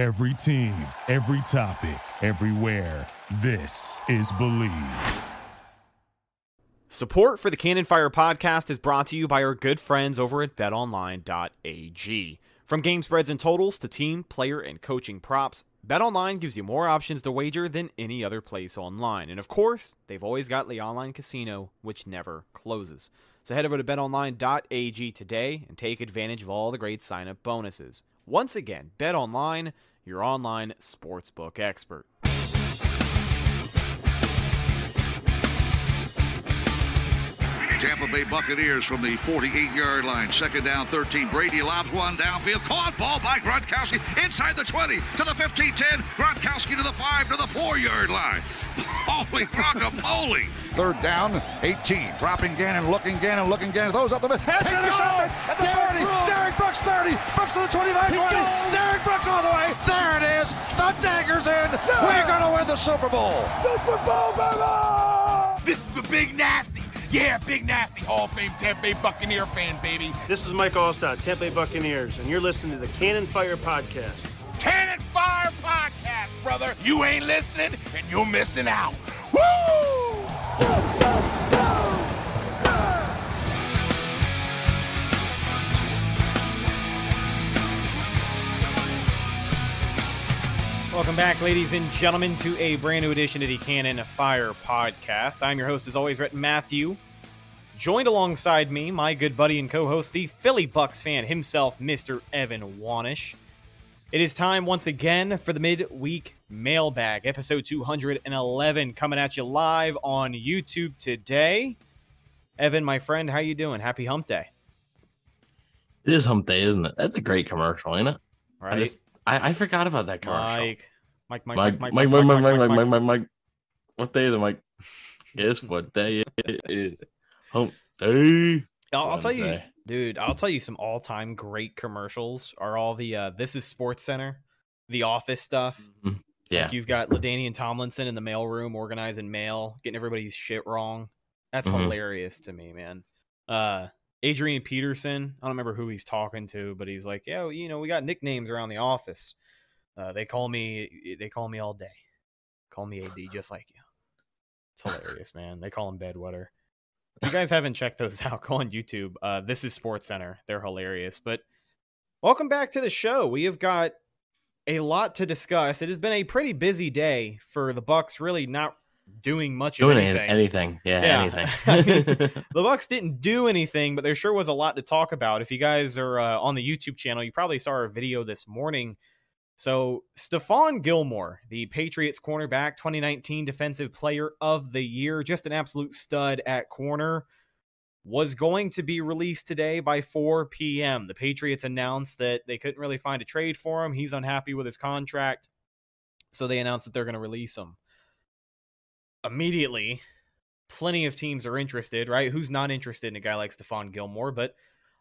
Every team, every topic, everywhere. This is Believe. Support for the Cannon Fire podcast is brought to you by our good friends over at betonline.ag. From game spreads and totals to team, player, and coaching props, BetOnline gives you more options to wager than any other place online. And of course, they've always got the online casino, which never closes. So head over to betonline.ag today and take advantage of all the great sign up bonuses. Once again, BetOnline, your online sportsbook expert. Tampa Bay Buccaneers from the 48 yard line. Second down, 13. Brady lobs one downfield. Caught ball by Gronkowski inside the 20 to the 15 10. Gronkowski to the 5 to the 4 yard line. Holy guacamole. Third down, 18. Dropping Gannon, looking Gannon, looking Gannon. Those up the middle. It's intercepted at the 40. Derrick Brooks 30. Brooks to the 25 20. Derrick Brooks all the way. There it is. The dagger's in. We're going to win the Super Bowl. Super Bowl, baby! This is the big nasty. Yeah, big nasty Hall of Fame Tampa Bay Buccaneer fan, baby. This is Mike Alstott, Tampa Bay Buccaneers, and you're listening to the Cannon Fire Podcast. Cannon Fire Podcast, brother. You ain't listening, and you're missing out. Woo! Welcome back, ladies and gentlemen, to a brand new edition of the Cannon Fire Podcast. I'm your host, as always, Rhett Matthew. Joined alongside me, my good buddy and co-host, the Philly Bucks fan himself, Mr. Evan Wanish. It is time once again for the midweek mailbag, episode 211, coming at you live on YouTube today. Evan, my friend, how are you doing? Happy Hump Day. It is Hump Day, isn't it? That's a great commercial, ain't it? Right, I, just, I, I forgot about that commercial. Mike, Mike, Mike, Mike, Mike, Mike, Mike, Mike, Mike, Mike, Mike, Mike. What day is it, Mike? Guess what day it is? Hump Day. I'll, I'll tell you. Dude. I'll tell you some all-time great commercials are all the uh, "This Is Sports Center," the Office stuff. Yeah. Like you've got LaDainian Tomlinson in the mailroom organizing mail, getting everybody's shit wrong. That's Mhm. hilarious to me, man. Uh, Adrian Peterson. I don't remember who he's talking to, but he's like, "Yeah, you know, we got nicknames around the office. Uh, they call me, they call me all day. Call me AD, just like you." It's hilarious, man. They call him Bedwetter. If you guys haven't checked those out, go on YouTube. Uh, this is Sports Center. They're hilarious. But welcome back to the show. We have got a lot to discuss. It has been a pretty busy day for the Bucks. Really not doing much Doing of anything. anything. anything. Yeah, Yeah. I anything. The Bucks didn't do anything, but there sure was a lot to talk about. If you guys are uh, on the YouTube channel, you probably saw our video this morning. So, Stephon Gilmore, the Patriots cornerback, 2019 Defensive Player of the Year, just an absolute stud at corner, was going to be released today by 4 p.m. The Patriots announced that they couldn't really find a trade for him. He's unhappy with his contract. So, they announced that they're going to release him. Immediately, plenty of teams are interested, right? Who's not interested in a guy like Stephon Gilmore? But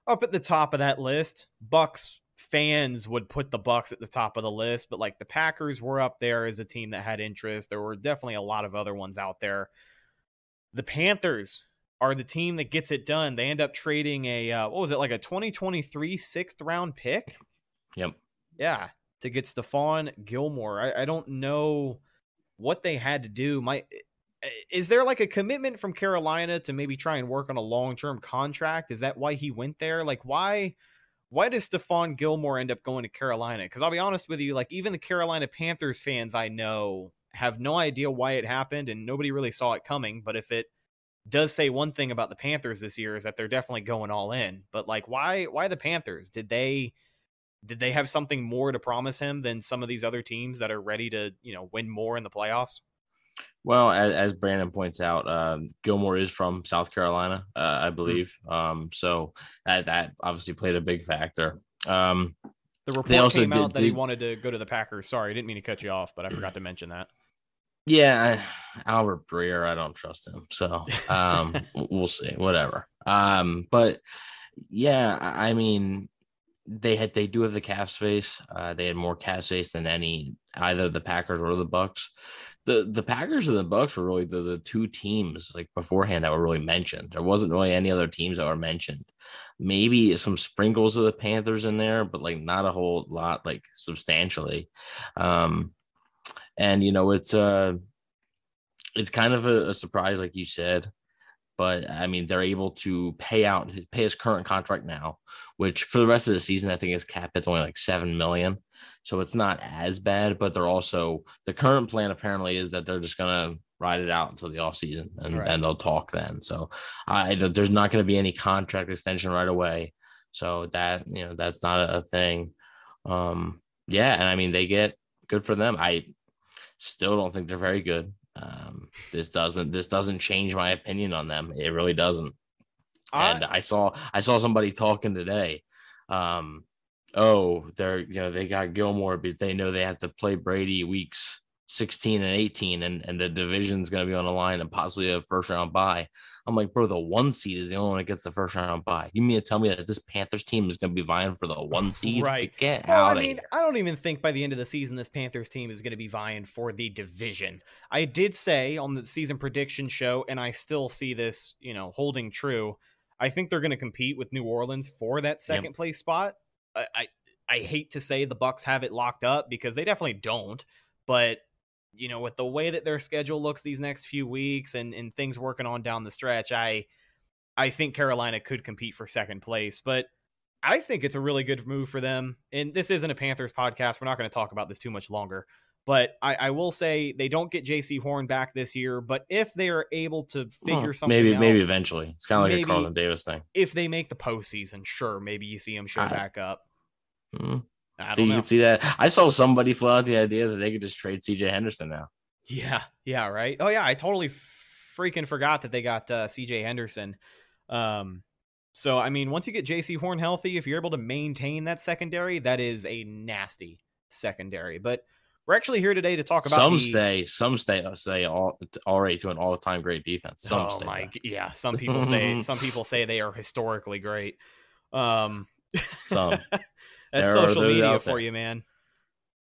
up at the top of that list, Bucks fans would put the Bucks at the top of the list, but like the Packers were up there as a team that had interest. There were definitely a lot of other ones out there. The Panthers are the team that gets it done. They end up trading a uh, what was it like a 2023 sixth round pick? yep. Yeah, to get Stephon Gilmore. I, I don't know what they had to do. My is there like a commitment from Carolina to maybe try and work on a long term contract? Is that why he went there? Like why why does Stephon Gilmore end up going to Carolina? Because I'll be honest with you, like even the Carolina Panthers fans I know have no idea why it happened and nobody really saw it coming. But if it does say one thing about the Panthers this year is that they're definitely going all in. But like why why the Panthers? Did they did they have something more to promise him than some of these other teams that are ready to, you know, win more in the playoffs? Well, as, as Brandon points out, um, Gilmore is from South Carolina, uh, I believe. Um, so that, that obviously played a big factor. Um, The report They also came out did- that he did- wanted to go to the Packers. Sorry, I didn't mean to cut you off, but I forgot to mention that. Yeah, I, Albert Breer, I don't trust him. So um, we'll see, whatever. Um, but yeah, I I mean, they had they do have the cap space. Uh, they had more cap space than any either the Packers or the Bucks. The the Packers and the Bucks were really the, the two teams like beforehand that were really mentioned. There wasn't really any other teams that were mentioned. Maybe some sprinkles of the Panthers in there, but like not a whole lot, like substantially. Um, and you know it's uh it's kind of a, a surprise, like you said but I mean, they're able to pay out pay his current contract now, which for the rest of the season, I think his cap it's only like seven million, so it's not as bad. But they're also the current plan apparently is that they're just gonna ride it out until the off season and, right. and they'll talk then. So I there's not going to be any contract extension right away, so that you know that's not a thing. Um, yeah, and I mean they get good for them. I still don't think they're very good. Um, this doesn't this doesn't change my opinion on them. It really doesn't. and I saw I saw somebody talking today. Um, oh, they're you know they got Gilmore, but they know they have to play Brady weeks 16 and 18 and, and the division's going to be on the line and possibly a first round bye. I'm like, bro, the one seed is the only one that gets the first round bye. You mean to tell me that this Panthers team is going to be vying for the one seed? Right. Get well, out I mean, here. I don't even think by the end of the season this Panthers team is going to be vying for the division. I did say on the season prediction show, and I still see this, you know, holding true. I think they're going to compete with New Orleans for that second yep. place spot. I, I I hate to say the Bucks have it locked up because they definitely don't, but you know, with the way that their schedule looks these next few weeks and, and things working on down the stretch, I I think Carolina could compete for second place. But I think it's a really good move for them. And this isn't a Panthers podcast. We're not going to talk about this too much longer. But I, I, will say they don't get Jaycee Horn back this year. But if they are able to figure well, something maybe out, maybe eventually, it's kind of like a Carlton Davis thing. If they make the postseason, sure, maybe you see him show I, back up. Hmm. I so you know. can see that. I saw somebody float out the idea that they could just trade CJ Henderson now. Yeah, yeah, right. Oh yeah, I totally freaking forgot that they got uh, CJ Henderson. Um, so I mean, once you get Jaycee Horn healthy, if you're able to maintain that secondary, that is a nasty secondary. But we're actually here today to talk about some the... stay, some stay uh, say all already to an all time great defense. Some oh my, yeah. Some people say some people say they are historically great. Um, some. That's social media for you, man.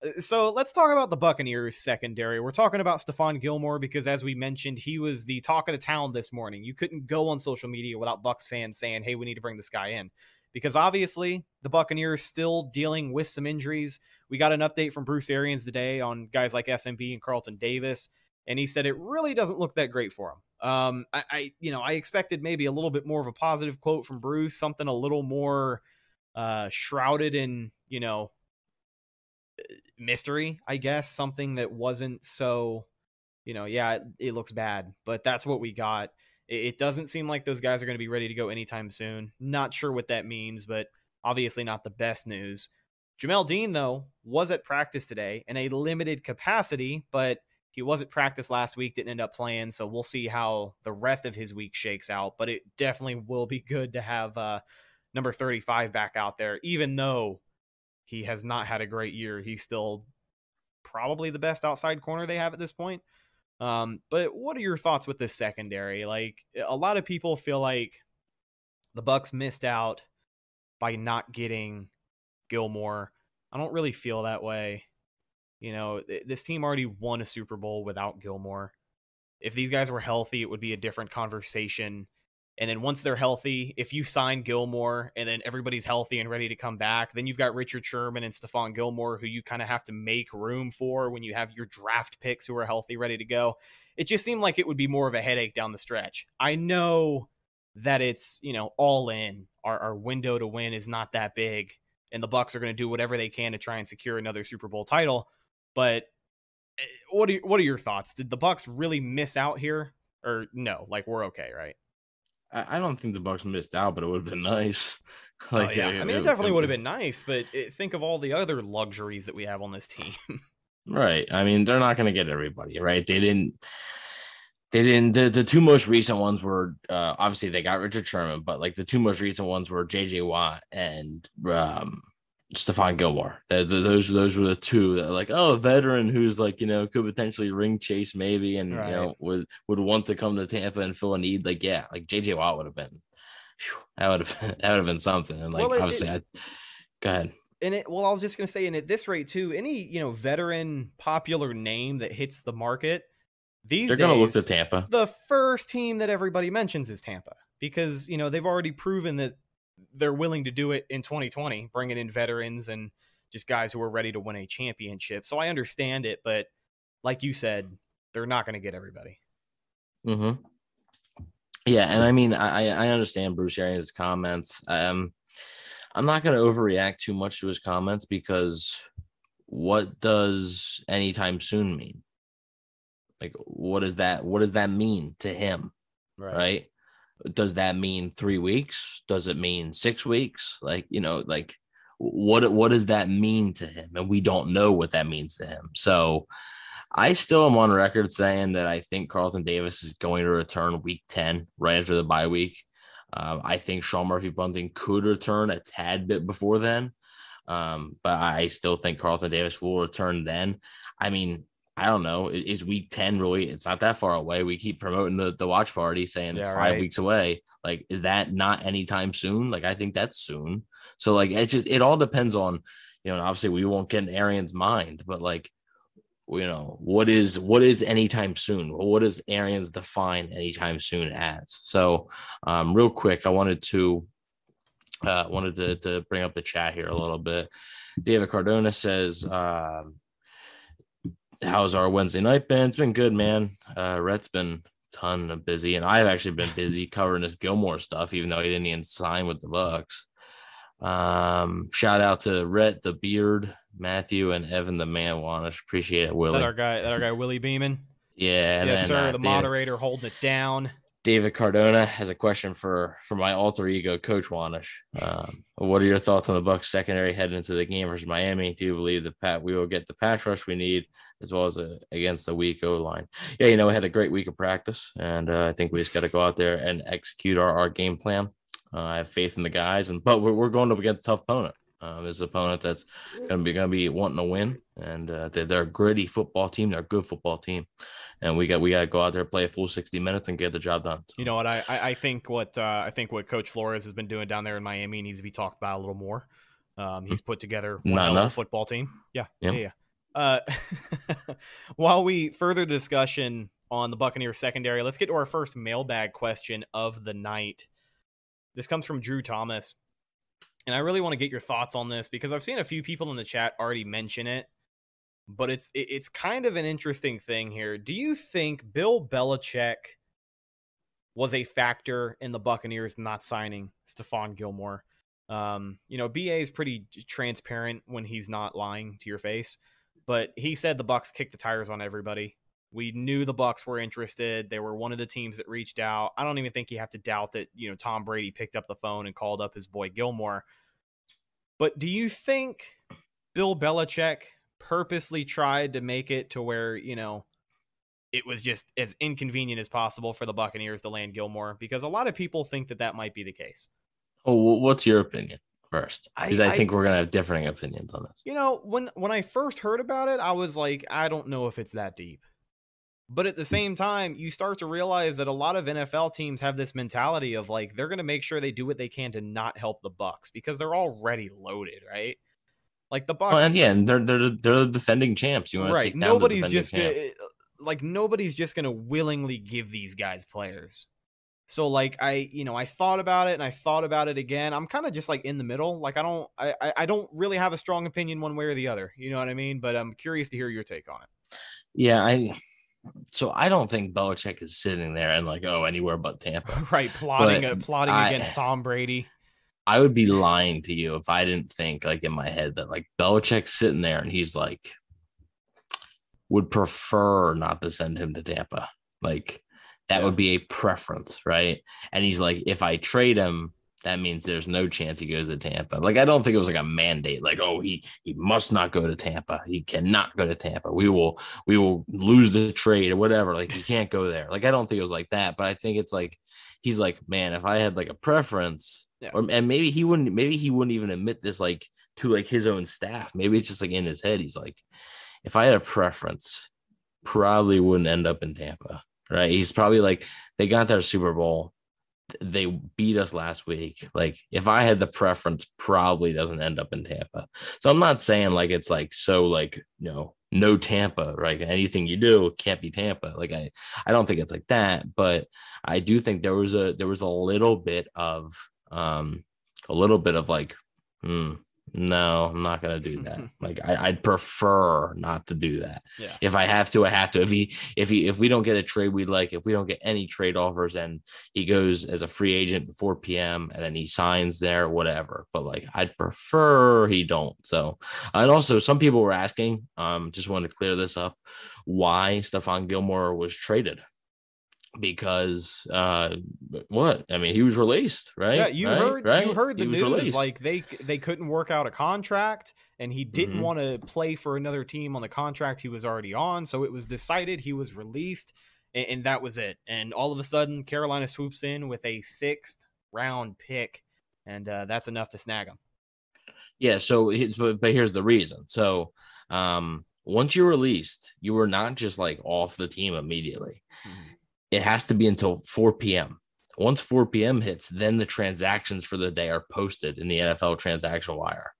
Uh, so let's talk about the Buccaneers secondary. We're talking about Stephon Gilmore because, as we mentioned, he was the talk of the town this morning. You couldn't go on social media without Bucks fans saying, "Hey, we need to bring this guy in," because obviously the Buccaneers still dealing with some injuries. We got an update from Bruce Arians today on guys like SMB and Carlton Davis, and he said it really doesn't look that great for him. Um, I, I, you know, I expected maybe a little bit more of a positive quote from Bruce, something a little more uh, shrouded in you know mystery, I guess, something that wasn't so, you know, yeah, it, it looks bad, but that's what we got. It, it doesn't seem like those guys are going to be ready to go anytime soon. Not sure what that means, but obviously not the best news. Jamel Dean, though, was at practice today in a limited capacity, but he was at practice last week, didn't end up playing. So we'll see how the rest of his week shakes out. But it definitely will be good to have uh, number 35 back out there, even though he has not had a great year. He's still probably the best outside corner they have at this point. Um, but what are your thoughts with this secondary? Like a lot of people feel like the Bucks missed out by not getting Gilmore. I don't really feel that way. You know, this team already won a Super Bowl without Gilmore. If these guys were healthy, it would be a different conversation. And then once they're healthy, if you sign Gilmore and then everybody's healthy and ready to come back, then you've got Richard Sherman and Stephon Gilmore who you kind of have to make room for when you have your draft picks who are healthy, ready to go. It just seemed like it would be more of a headache down the stretch. I know that it's, you know, all in. Our, our window to win is not that big, and the Bucks are going to do whatever they can to try and secure another Super Bowl title. But eh, what are what are your thoughts? Did the Bucks really miss out here, or no? Like we're okay, right? I don't think the Bucks missed out, but it would have been nice. like, oh, yeah, it, I mean, it, it definitely would have been nice, but it, think of all the other luxuries that we have on this team. right. I mean, they're not going to get everybody, right? They didn't. They didn't. The, the two most recent ones were uh, obviously they got Richard Sherman, but like the two most recent ones were J.J. Watt and um, Stephon Gilmore. The, the, those those were the two that like, oh, a veteran who's like, you know, could potentially ring chase maybe and right. you know would would want to come to Tampa and fill a need. Like, yeah, like JJ Watt would have been whew, that would have that would have been something. And like well, obviously it, I Go ahead. And it well, I was just gonna say, and at this rate too, any you know veteran popular name that hits the market these They're days, gonna look to Tampa. the first team that everybody mentions is Tampa because you know they've already proven that they're willing to do it in 2020, bringing in veterans and just guys who are ready to win a championship. So I understand it, but like you said, they're not going to get everybody. Mm-hmm. Yeah, and I mean, I I understand Bruce Arians' comments. Um, I'm not going to overreact too much to his comments because what does anytime soon mean? Like, what does that what does that mean to him? right? Does that mean three weeks? Does it mean six weeks? Like, you know, like what what does that mean to him? And we don't know what that means to him. So I still am on record saying that I think Carlton Davis is going to return week 10 right after the bye week. Um, I think Sean Murphy Bunting could return a tad bit before then. Um, but I still think Carlton Davis will return then. I mean, I don't know. Is week 10 really? It's not that far away. We keep promoting the, the watch party saying it's five right. weeks away. Like, is that not anytime soon? Like, I think that's soon. So, like, it just, it all depends on, you know, obviously we won't get in Arian's mind, but like, you know, what is, what is anytime soon? What does Arians define anytime soon as? So, um, real quick, I wanted to, uh, wanted to, to bring up the chat here a little bit. David Cardona says, um, how's our Wednesday night been? It's been good, man. Uh, Rhett's been ton of busy, and I've actually been busy covering this Gilmore stuff, even though he didn't even sign with the Bucks. Um, shout out to Rhett the Beard, Matthew, and Evan the Man Wanish. Appreciate it, That Willie. our guy, that our guy Willie Beeman. Yeah, and yes, then, sir. uh, the moderator holding it down. David Cardona has a question for for my alter ego, Coach Wanish. Um, what are your thoughts on the Bucks secondary heading into the game versus Miami? Do you believe the pat we will get the pass rush we need as well as a, against the weak O line? Yeah, you know we had a great week of practice, and uh, I think we just got to go out there and execute our, our game plan. Uh, I have faith in the guys, and but we're, we're going up against a tough opponent. Um, there's an opponent that's going to be going to be wanting to win, and uh, they're, they're a gritty football team. They're a good football team, and we got we got to go out there play a full 60 minutes and get the job done. You know what? I I, think what uh, I think what Coach Flores has been doing down there in Miami needs to be talked about a little more. Um, he's put together one Not hell a enough? football team. Yeah, Yeah. yeah. yeah. Uh, while we further discussion on the Buccaneer secondary, let's get to our first mailbag question of the night. This comes from Drew Thomas, and I really want to get your thoughts on this because I've seen a few people in the chat already mention it, but it's it- it's kind of an interesting thing here. Do you think Bill Belichick was a factor in the Buccaneers not signing Stephon Gilmore? Um, you know, BA is pretty transparent when he's not lying to your face, but he said the Bucks kicked the tires on everybody. We knew the Bucks were interested. They were one of the teams that reached out. I don't even think you have to doubt that, you know, Tom Brady picked up the phone and called up his boy Gilmore. But do you think Bill Belichick purposely tried to make it to where, you know, it was just as inconvenient as possible for the Buccaneers to land Gilmore? Because a lot of people think that that might be the case. Oh, what's your opinion first? I- Because I, I- think we're gonna have differing opinions on this. You know, when when I first heard about it, I was like, I don't know if it's that deep. But at the hmm. same time, you start to realize that a lot of NFL teams have this mentality of like they're going to make sure they do what they can to not help the Bucks because they're already loaded, right? Like the Bucks, Well, and yeah, and they're they're they're the defending champs. You want right? Take down Nobody's just gonna, like nobody's just going to willingly give these guys players. So like I, you know, I thought about it and I thought about it again. I'm kind of just like in the middle. Like I don't, I, I- don't really have a strong opinion one way or the other. You know what I mean? But I'm curious to hear your take on it. Yeah, I. So I don't think Belichick is sitting there and like, oh, anywhere but Tampa. Right, plotting, But uh, plotting I- against Tom Brady. I would be lying to you if I didn't think like in my head that like Belichick's sitting there and he's like would prefer not to send him to Tampa. Like that Yeah. would be a preference, right? And he's like, if I trade him, that means there's no chance he goes to Tampa. Like I don't think it was like a mandate, like oh he he must not go to Tampa. He cannot go to Tampa. We will we will lose the trade or whatever. Like he can't go there. Like I don't think it was like that, but I think it's like he's like, man, if I had like a preference, Yeah. or and maybe he wouldn't, maybe he wouldn't even admit this like to like his own staff. Maybe it's just like in his head. He's like, if I had a preference, probably wouldn't end up in Tampa. Right? He's probably like they got their Super Bowl. They beat us last week. Like if I had the preference, probably doesn't end up in Tampa. So I'm not saying like it's like so like you know no Tampa, right? Anything you do can't be Tampa. Like I I don't think it's like that, but I do think there was a there was a little bit of um a little bit of like hmm no, I'm not gonna do that. like I, would prefer not to do that. Yeah. If I have to, I have to. If he, if he, if we don't get a trade we'd like, if we don't get any trade offers, and he goes as a free agent at 4 p.m. and then he signs there, whatever. But like I'd prefer he don't. So, and also some people were asking, um, just wanted to clear this up, why Stephon Gilmore was traded because uh what i mean he was released right yeah you right? heard right? you heard the he news released. like they they couldn't work out a contract and he didn't Mhm. want to play for another team on the contract he was already on so it was decided he was released and, and that was it and all of a sudden carolina swoops in with a sixth round pick and uh, that's enough to snag him Yeah, so but, but here's the reason. So, um, once you're released, you were not just like off the team immediately. It has to be until 4 p.m. Once 4 p.m. hits, then the transactions for the day are posted in the NFL transaction wire.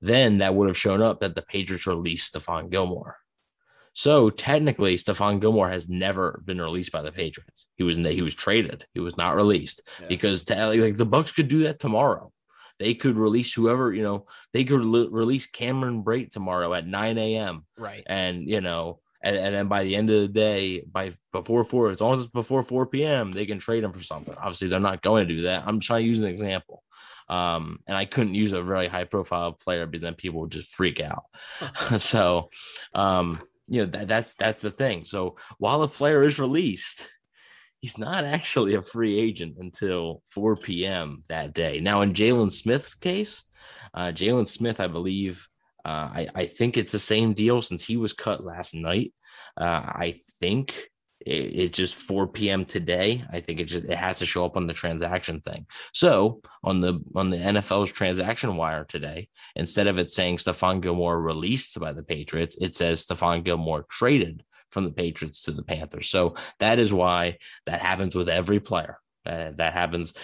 Then that would have shown up that the Patriots released Stephon Gilmore. So technically, Stephon Gilmore has never been released by the Patriots. He was he was traded. He was not released Yeah. because to, like the Bucks could do that tomorrow. They could release whoever you know. They could le- release Cameron Brate tomorrow at 9 a.m. right and you know, and, and then by the end of the day, by before four, as long as it's before 4 p.m., they can trade him for something. Obviously, they're not going to do that. I'm trying to use an example. Um, and I couldn't use a very high profile player because then people would just freak out. so, um, you know, that, that's that's the thing. So while a player is released, he's not actually a free agent until 4 p.m. that day. Now, in Jalen Smith's case, uh, Jalen Smith, I believe, uh, I, I think it's the same deal since he was cut last night. Uh, I think it, it's just 4 p.m. today. I think it just it has to show up on the transaction thing. So on the on the NFL's transaction wire today, instead of it saying Stephon Gilmore released by the Patriots, it says Stephon Gilmore traded from the Patriots to the Panthers. So that is why that happens with every player. Uh, that happens,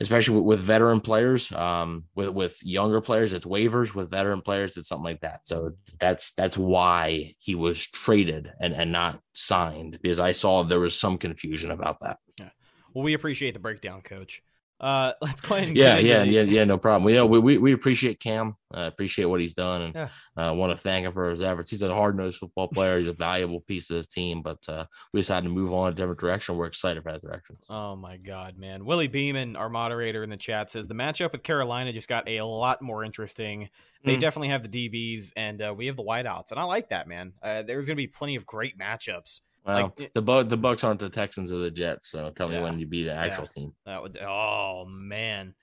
especially with, with veteran players. Um, with with younger players, it's waivers. With veteran players, it's something like that. So that's that's why he was traded and and not signed because I saw there was some confusion about that. Yeah. well we appreciate the breakdown coach uh let's go ahead and Yeah, yeah, yeah, yeah. No problem. You know, we we, we appreciate Cam. Uh, appreciate what he's done, and Yeah. uh, want to thank him for his efforts. He's a hard nosed football player. He's a valuable piece of this team. But uh, we decided to move on a different direction. We're excited for that direction. Oh my god, man. Willie Beeman, our moderator in the chat, says the matchup with Carolina just got a lot more interesting. They Mm. definitely have the DBs and uh, we have the wideouts. And I like that, man. Uh, there's going to be plenty of great matchups. Well, Like, the Bu- the Bucks aren't the Texans or the Jets, so tell me when you beat an actual Yeah. team. That would oh man.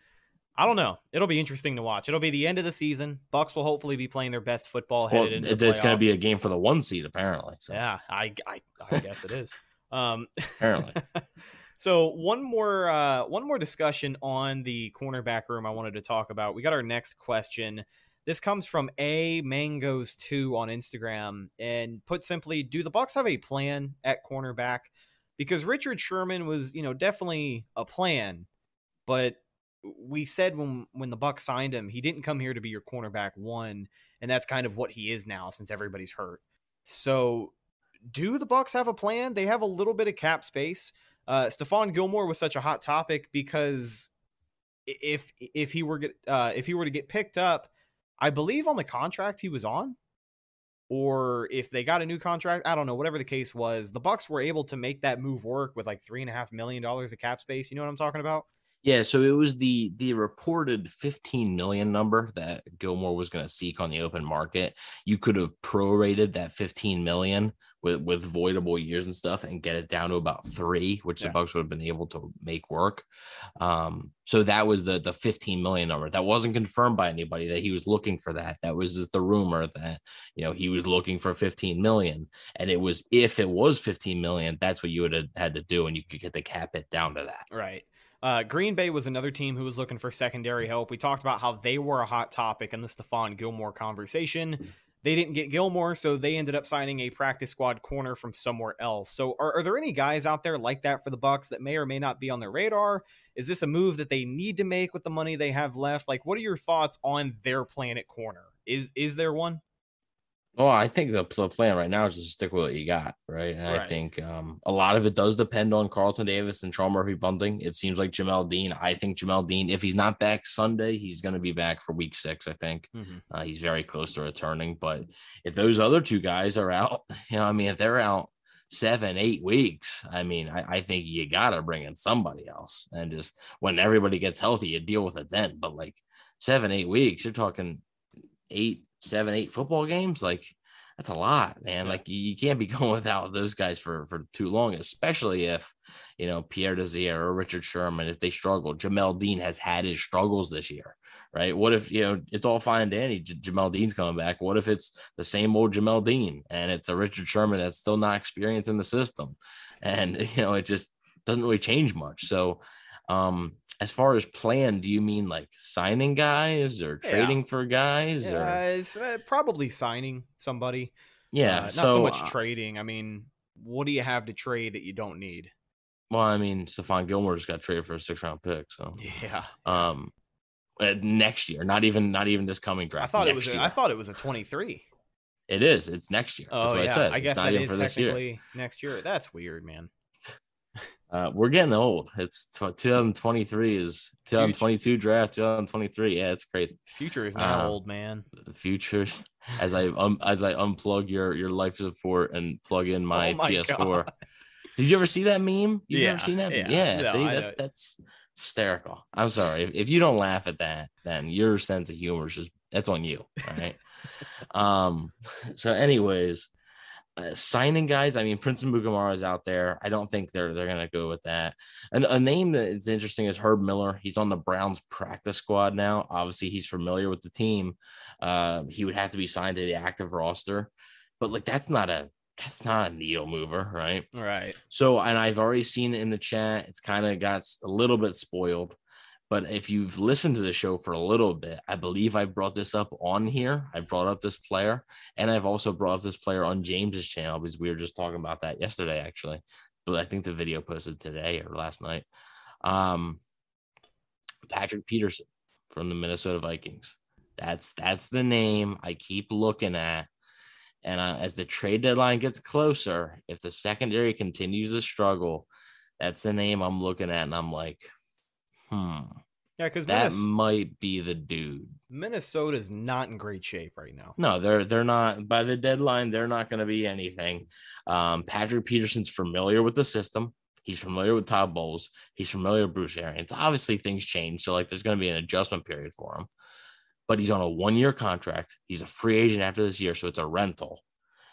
I don't know. It'll be interesting to watch. It'll be the end of the season. Bucks will hopefully be playing their best football Well, headed into it- the it's going to be a game for the one seed apparently. So Yeah, I, I I guess it is. Um apparently, so one more uh one more discussion on the cornerback room I wanted to talk about. We got our next question. This comes from A Mangoes 2 on Instagram and put simply, do the Bucks have a plan at cornerback? Because Richard Sherman was, you know, definitely a plan, but we said when when the Bucks signed him, he didn't come here to be your cornerback one, and that's kind of what he is now since everybody's hurt. So, do the Bucks have a plan? They have a little bit of cap space. Uh, Stephon Gilmore was such a hot topic because if if he were get, uh, if he were to get picked up, I believe on the contract he was on, or if they got a new contract, I don't know. Whatever the case was, the Bucks were able to make that move work with like three and a half million dollars of cap space. You know what I'm talking about? Yeah. So it was the the reported 15 million number that Gilmore was going to seek on the open market. You could have prorated that 15 million with with voidable years and stuff and get it down to about three, which Yeah. the Bucks would have been able to make work. Um, so that was the the 15 million number. That wasn't confirmed by anybody that he was looking for that. That was just the rumor that you know he was looking for 15 million, and it was if it was 15 million, that's what you would have had to do, and you could get the cap it down to that. Right. Uh, Green Bay was another team who was looking for secondary help. We talked about how they were a hot topic in the Stephon Gilmore conversation. they didn't get Gilmore, so they ended up signing a practice squad corner from somewhere else. So, are, are there any guys out there like that for the Bucks that may or may not be on their radar? Is this a move that they need to make with the money they have left? Like, what are your thoughts on their plan at corner? Is is there one? Well, I think the, the plan right now is to stick with what you got, right? And Right. I think um, a lot of it does depend on Carlton Davis and Sean Murphy Bunting. It seems like Jamel Dean. I think Jamel Dean, if he's not back Sunday, he's going to be back for week six, I think. Mhm. Uh, he's very close to returning. But if those other two guys are out, you know, I mean, if they're out seven, eight weeks, I mean, I, I think you got to bring in somebody else. And just when everybody gets healthy, you deal with it then. But like seven, eight weeks, you're talking eight, seven, eight football games. Like that's a lot, man. Yeah. Like you, you can't be going without those guys for for too long, especially if you know Pierre Desir or Richard Sherman if they struggle. Jamel Dean has had his struggles this year, right? What if you know it's all fine and dandy? J- Jamel Dean's coming back. What if it's the same old Jamel Dean and it's a Richard Sherman that's still not experienced in the system, and you know it just doesn't really change much. So, um, as far as plan, do you mean like signing guys or Yeah. trading for guys? Yeah, Or it's uh, probably signing somebody. yeah, Uh, not so, so much uh, trading. I mean, what do you have to trade that you don't need? Well, I mean, Stephon Gilmore just got traded for a six round pick. So, Yeah, um, uh, next year, not even not even this coming draft. I thought it was. A. I thought it was a twenty-three. it is. It's next year. That's Oh what yeah, I said. I guess it's not that even is for this year. technically next year. That's weird, man. Uh, we're getting old. It's t- 2023 is 2022 draft. 2023. Yeah, it's crazy. Future is now Um, old, man. The futures as I um as I unplug your your life support and plug in my, Oh my PS4. God. Did you ever see that meme? You've Yeah, never seen that? yeah. Yeah. No, see, that's that's hysterical. I'm sorry. If, if you don't laugh at that, then your sense of humor is just that's on you. All right. um. So, anyways, uh, signing guys. I mean, Prince Amukamara is out there. I don't think they're they're gonna go with that. And a name that is interesting is Herb Miller. He's on the Browns practice squad now. Obviously, he's familiar with the team. Um, he would have to be signed to the active roster, but like that's not a that's not a needle mover, right? Right. So, and I've already seen it in the chat. It's kind of got a little bit spoiled. But if you've listened to the show for a little bit, I believe I brought this up on here. I brought up this player, and I've also brought up this player on James's channel because we were just talking about that yesterday, actually. But I think the video posted today or last night. Um, Patrick Peterson from the Minnesota Vikings. That's that's the name I keep looking at. And uh, as the trade deadline gets closer, if the secondary continues to struggle, that's the name I'm looking at, and I'm like, hmm, Yeah, because that might be the dude. Minnesota's not in great shape right now. No, they're they're not by the deadline. They're not going to be anything. Um, Patrick Peterson's familiar with the system. He's familiar with Todd Bowles. He's familiar with Bruce Arians. Obviously, things change, so like there's going to be an adjustment period for him. But he's on a one-year contract. He's a free agent after this year, so it's a rental.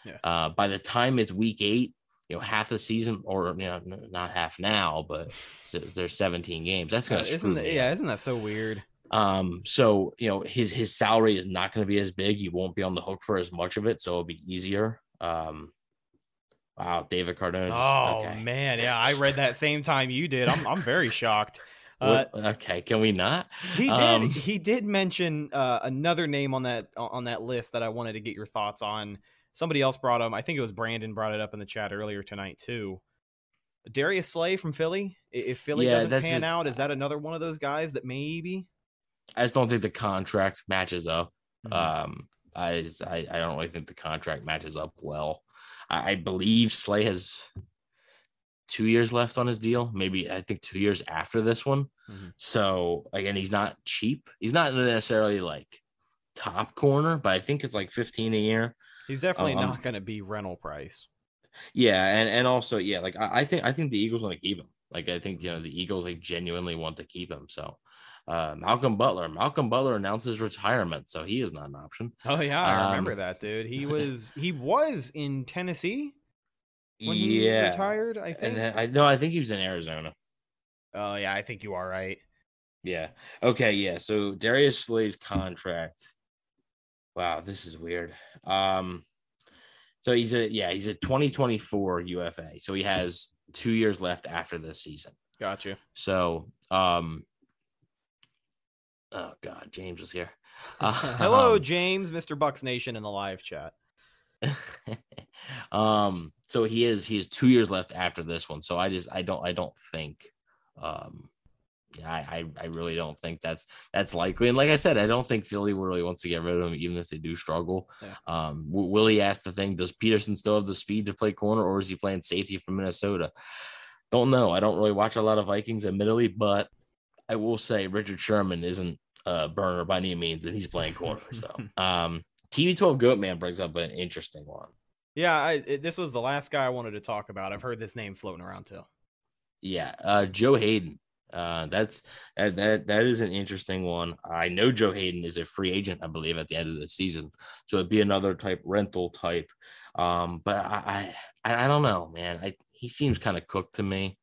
Yeah. Uh, by the time it's week eight, you know half the season, or you know not half now, but there's 17 games. That's Uh, to screw isn't me. that, yeah, isn't that so weird? Um, so you know, his his salary is not going to be as big. You won't be on the hook for as much of it, so it'll be easier. Um, wow, David Cardona. just- Oh okay. man, yeah, I read that same time you did. I'm I'm very shocked. Uh, okay, can we not? he did Um, he did mention uh, another name on that on that list that I wanted to get your thoughts on. Somebody else brought him. I think it was Brandon brought it up in the chat earlier tonight too. Darius Slay from Philly. If Philly Yeah, doesn't pan just- out, is that another one of those guys that maybe? I just don't think the contract matches up. Mhm. Um, I, just- I I don't really think the contract matches up well. I, I believe Slay has two years left on his deal. Maybe I think two years after this one. Mhm. So again, he's not cheap. He's not necessarily like top corner, but I think it's like 15 a year. He's definitely Um, not going to be rental price. Yeah, and and also yeah, like I, I think I think the Eagles want to keep him. Like I think you know the Eagles like genuinely want to keep him. So uh Malcolm Butler, Malcolm Butler announced his retirement, so he is not an option. Oh yeah, I remember Um, that dude. He was he was in Tennessee when he yeah, retired. I think. and then I no, I think he was in Arizona. oh yeah, I think you are right. Yeah. Okay. Yeah. So Darius Slay's contract. Wow, this is weird. Um, so he's a yeah he's a 2024 UFA. So he has two years left after this season. Gotcha. So um, Oh God, James is here. Hello, Um, James, Mr. Bucks Nation in the live chat. um so he is he has two years left after this one so i just i don't i don't think um I, I I really don't think that's that's likely. And like I said, I don't think Philly really wants to get rid of him, even if they do struggle. Yeah. Um, Willie asked the thing: Does Peterson still have the speed to play corner, or is he playing safety for Minnesota? Don't know. I don't really watch a lot of Vikings, admittedly, but I will say Richard Sherman isn't a burner by any means, and he's playing corner. So, um, TV12 Goatman brings up an interesting one. Yeah, I, it, this was the last guy I wanted to talk about. I've heard this name floating around too. Yeah, uh, Joe Haden. Uh, that's that, that that is an interesting one. I know Joe Haden is a free agent, I believe, at the end of the season, so it'd be another type rental type. Um, but I I, I don't know, man. I he seems kind of cooked to me.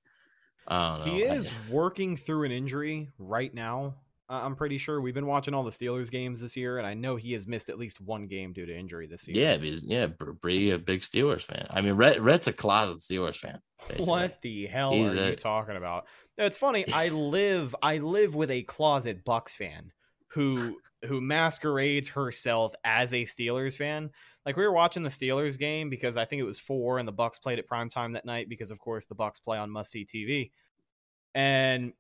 I don't know. He I- is working through an injury right now. I'm pretty sure we've been watching all the Steelers games this year, and I know he has missed at least one game due to injury this year. yeah, yeah. Br- Brady, a big Steelers fan. I mean, Rhett, Rhett's a closet Steelers fan. basically. What the hell He's are you talking about? No, It's funny. I live I live with a closet Bucks fan who who masquerades herself as a Steelers fan. Like we were watching the Steelers game because I think it was four and the Bucks played at prime time that night because of course the Bucks play on must see TV. And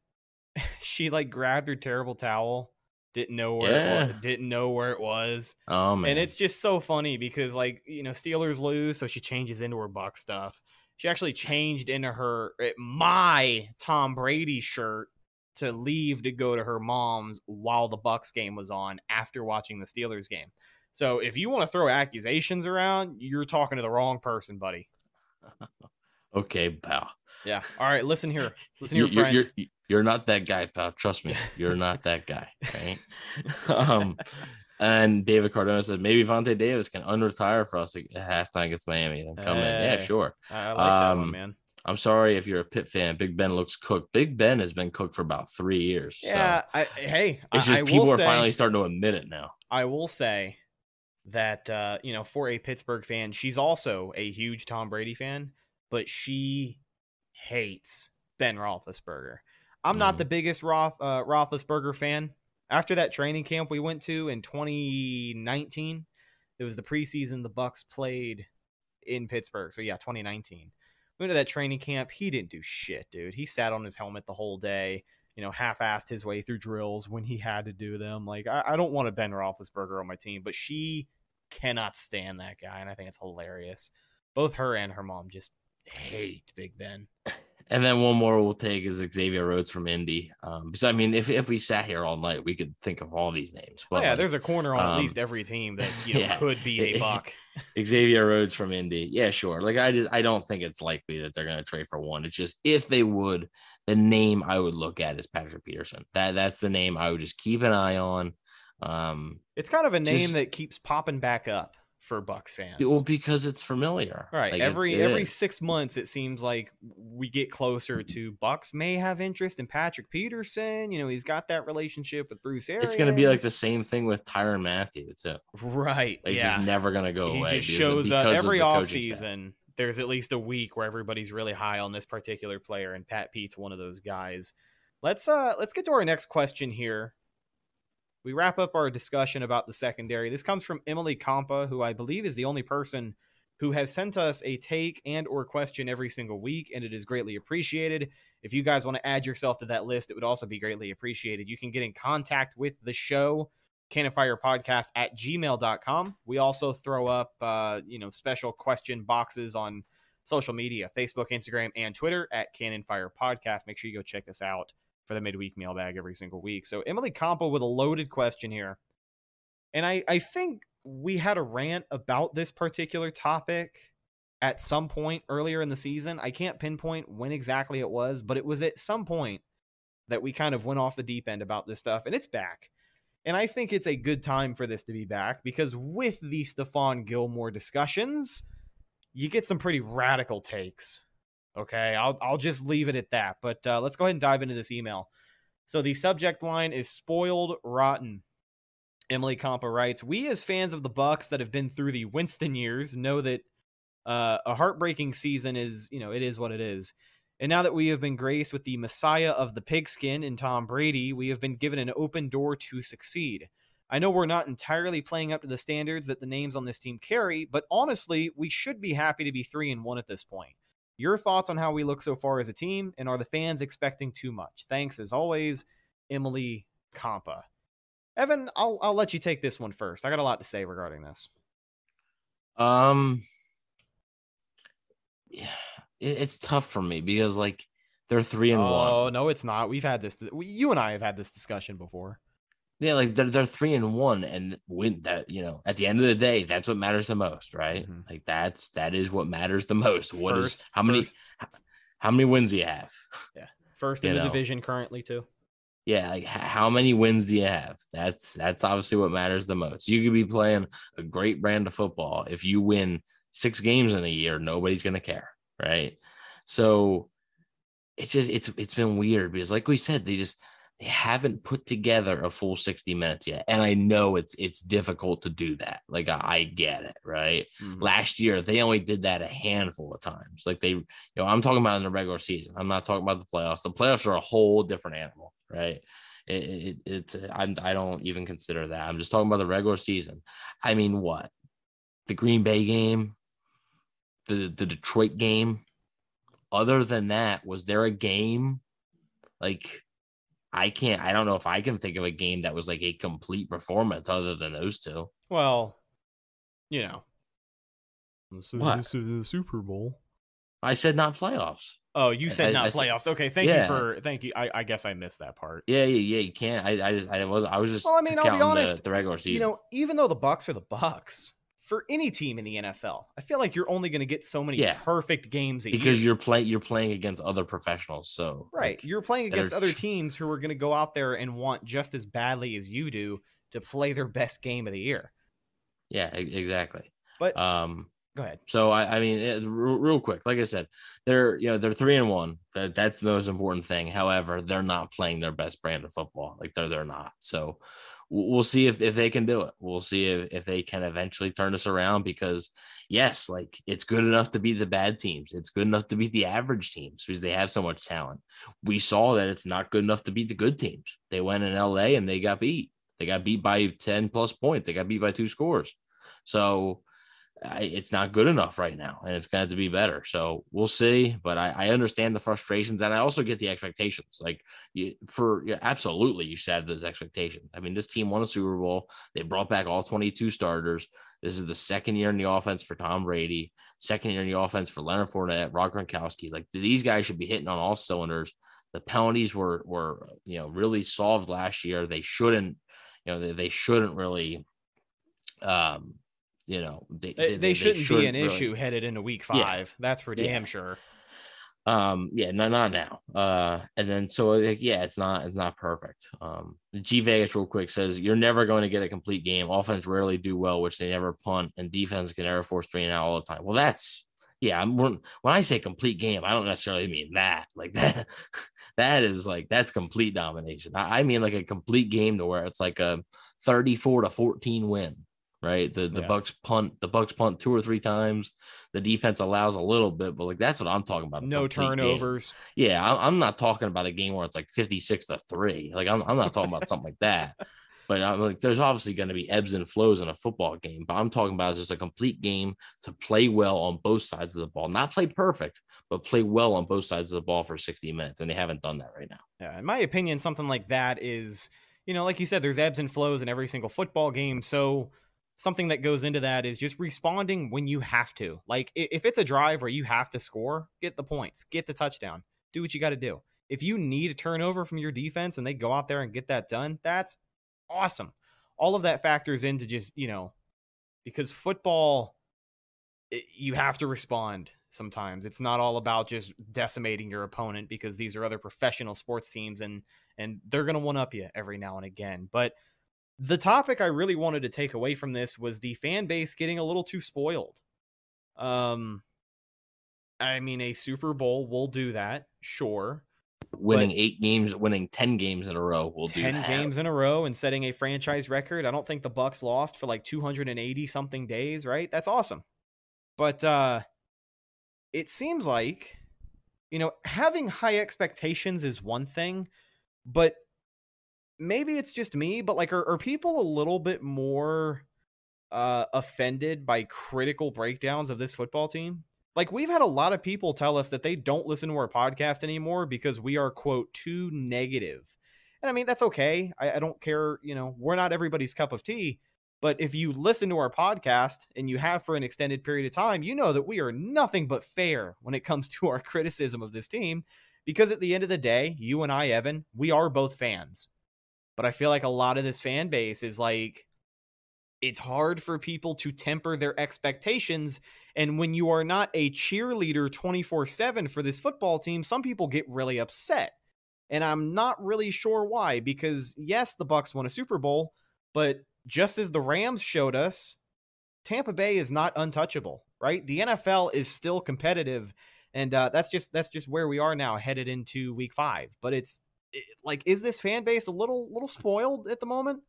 she like grabbed her terrible towel, didn't know where it was, didn't know where it was. Oh man, And it's just so funny because like, you know, Steelers lose, so she changes into her Buck stuff. She actually changed into her eh, my Tom Brady shirt to leave to go to her mom's while the Bucks game was on after watching the Steelers game. So if you want to throw accusations around, you're talking to the wrong person, buddy. okay, pal. Yeah. All right, listen here. Listen here, you're, friend. you're you're not that guy, pal. Trust me, you're not that guy. Right? um, and David Cardona said maybe Vontae Davis can unretire for us at halftime against Miami and come in. Yeah, sure. I, I like that one, um, man. I'm sorry if you're a Pitt fan. Big Ben looks cooked. Big Ben has been cooked for about three years. so Yeah, I, hey, it's I, just I people will are say- finally starting to admit it now. I will say that uh, you know, for a Pittsburgh fan, she's also a huge Tom Brady fan, but she hates Ben Roethlisberger. I'm not the biggest Roth uh, Roethlisberger fan. After that training camp we went to in 2019, it was the preseason the Bucks played in Pittsburgh. So yeah, 2019. We went to that training camp. He didn't do shit, dude. He sat on his helmet the whole day you know, half-assed his way through drills when he had to do them. Like, I, I don't want a Ben Roethlisberger on my team, but she cannot stand that guy, and I think it's hilarious. Both her and her mom just hate Big Ben. And then one more we'll take is Xavier Rhodes from Indy. Um, because I mean, if if we sat here all night, we could think of all these names. Well, But yeah, like, there's a corner on at um, least every team that you know yeah. could be a buck. Xavier Rhodes from Indy. Yeah, sure. Like I just I don't think it's likely that they're gonna trade for one. It's just if they would, the name I would look at is Patrick Peterson. That that's the name I would just keep an eye on. Um It's kind of a name Just- that keeps popping back up for Bucks fans. well, because it's familiar. All right, Like, every it every is. six months, it seems like we get closer to Bucks may have interest in Patrick Peterson. You know, he's got that relationship with Bruce Arians. it's gonna be like the same thing with Tyrann Mathieu too. right? Like, It's yeah, just never gonna go he away. just shows up of every off coaching staff. There's at least a week where everybody's really high on this particular player, and Pat Pete's one of those guys. Let's uh let's get to our next question here. We wrap up our discussion about the secondary. This comes from Emily Compa, who I believe is the only person who has sent us a take and or question every single week, and it is greatly appreciated. If you guys want to add yourself to that list, it would also be greatly appreciated. You can get in contact with the show Cannonfire Podcast at gmail.com. We also throw up, uh, you know, special question boxes on social media, Facebook, Instagram, and Twitter at Cannon Fire Podcast. Make sure you go check us out for the midweek mailbag every single week. So Emily Compo with a loaded question here. And I, I think we had a rant about this particular topic at some point earlier in the season. I can't pinpoint when exactly it was, but it was at some point that we kind of went off the deep end about this stuff, and it's back. And I think it's a good time for this to be back because with the Stephon Gilmore discussions, you get some pretty radical takes. Okay, I'll I'll just leave it at that. But uh, let's go ahead and dive into this email. So the subject line is spoiled rotten. Emily Compa writes, "We as fans of the Bucks that have been through the Winston years know that uh, a heartbreaking season is, you know, it is what it is. And now that we have been graced with the messiah of the pigskin in Tom Brady, we have been given an open door to succeed. I know we're not entirely playing up to the standards that the names on this team carry, but honestly, we should be happy to be 3 and 1 at this point. Your thoughts on how we look so far as a team and are the fans expecting too much? Thanks as always, Emily Compa. Evan, I'll I'll let you take this one first. I got a lot to say regarding this. Um yeah, it, it's tough for me because like they're 3 and 1. Oh, no, it's not. We've had this we, you and I have had this discussion before. Yeah, like they're they're three and one, and win that. You know, at the end of the day, that's what matters the most, right? Mhm. Like that's that is what matters the most. What is First- how many how, how many wins do you have? Yeah. First in You the know. division currently too. Yeah, like how many wins do you have? That's that's obviously what matters the most. You could be playing a great brand of football. If you win six games in a year, nobody's gonna care, right? So it's just it's it's been weird because, like we said, they just they haven't put together a full 60 minutes yet. And I know it's it's difficult to do that. Like I, I get it, right? Mm-hmm. Last year they only did that a handful of times. Like they, you know, I'm talking about in the regular season. I'm not talking about the playoffs. The playoffs are a whole different animal, right? It, it, it's I'm, I don't even consider that. I'm just talking about the regular season. I mean, what the Green Bay game, the the Detroit game. Other than that, was there a game like? I can't. I don't know if I can think of a game that was like a complete performance other than those two. Well, you know. This is, What? this is the Super Bowl. I said not playoffs. Oh, you said I- not I playoffs. Okay, thank Yeah. you for thank you. I, I guess I missed that part. Yeah, yeah, yeah. You can't. I, I, just, I was, I was just. Well, I mean, I'll be honest, The, the regular season. You know, even though the Bucks are the Bucks, for any team in the NFL, I feel like you're only going to get so many Yeah. perfect games a because year. you're playing, you're playing against other professionals. So right. like, you're playing against are other teams who are going to go out there and want just as badly as you do to play their best game of the year. yeah, exactly. But Um. go ahead. So I, I mean, it, real, real quick, like I said, they're you know they're three and one. That, that's the most important thing. However, they're not playing their best brand of football. Like they're they're not. So we'll see if, if they can do it. We'll see if, if they can eventually turn this around. Because yes, like it's good enough to beat the bad teams. It's good enough to beat the average teams because they have so much talent. We saw that it's not good enough to beat the good teams. They went in LA and they got beat. They got beat by ten plus points. They got beat by two scores. So It's not good enough right now, and it's going to be better. So we'll see. But I, I understand the frustrations, and I also get the expectations. Like you, for yeah, absolutely, you should have those expectations. I mean, this team won a Super Bowl. They brought back all 22 starters. This is the second year in the offense for Tom Brady, second year in the offense for Leonard Fournette, Rob Gronkowski. Like these guys should be hitting on all cylinders. The penalties were were you know really solved last year. They shouldn't, you know, they, they shouldn't really. Um, you know, they, They, they shouldn't be an really- issue headed into week Yeah. five. That's for Yeah. damn sure. Um, yeah, no, not now. Uh, and then so like, yeah, it's not it's not perfect. Um, G Vegas real quick says you're never going to get a complete game. Offense rarely do well, which they never punt, and defense can never force three and out all the time. Well, that's yeah. I'm when, when I say complete game, I don't necessarily mean that. Like that, that is like that's complete domination. I, I mean like a complete game to where it's like a 34 to 14 win. Right, the the Yeah. Bucks punt, the Bucks punt two or three times. The defense allows a little bit, but like that's what I'm talking about. No complete game. turnovers. Yeah, I- I'm not talking about a game where it's like 56 to three. Like I'm, I'm not talking about something like that. But I'm like, there's obviously going to be ebbs and flows in a football game. But I'm talking about just a complete game to play well on both sides of the ball, not play perfect, but play well on both sides of the ball for 60 minutes, and they haven't done that right now. Yeah, in my opinion, something like that is, you know, like you said, there's ebbs and flows in every single football game. So something that goes into that is just responding when you have to. Like if it's a drive where you have to score, get the points, get the touchdown, do what you got to do. If you need a turnover from your defense and they go out there and get that done, that's awesome. All of that factors into just, you know, because football it- you have to respond sometimes. It's not all about just decimating your opponent because these are other professional sports teams and and they're going to one up you every now and again. But the topic I really wanted to take away from this was the fan base getting a little too spoiled. Um I mean a Super Bowl will do that, sure. Winning But- eight games, winning 10 games in a row will do 10 that. games in a row and setting a franchise record. I don't think the Bucks lost for like 280 something days, right? That's awesome. But uh it seems like you know, having high expectations is one thing, but maybe it's just me, but like, are, are people a little bit more uh, offended by critical breakdowns of this football team? Like, we've had a lot of people tell us that they don't listen to our podcast anymore because we are, quote, too negative. And I mean, that's okay. I, I don't care. You know, we're not everybody's cup of tea. But if you listen to our podcast and you have for an extended period of time, you know that we are nothing but fair when it comes to our criticism of this team. Because at the end of the day, you and I, Evan, we are both fans. But I feel like a lot of this fan base is like, it's hard for people to temper their expectations. And when you are not a cheerleader 24 7 for this football team, some people get really upset. And I'm not really sure why, because yes, the Bucks won a Super Bowl, but just as the Rams showed us, Tampa Bay is not untouchable, right? The NFL is still competitive, and uh, that's just that's just where we are now, headed into Week Five. But it's it, like, is this fan base a little little spoiled at the moment?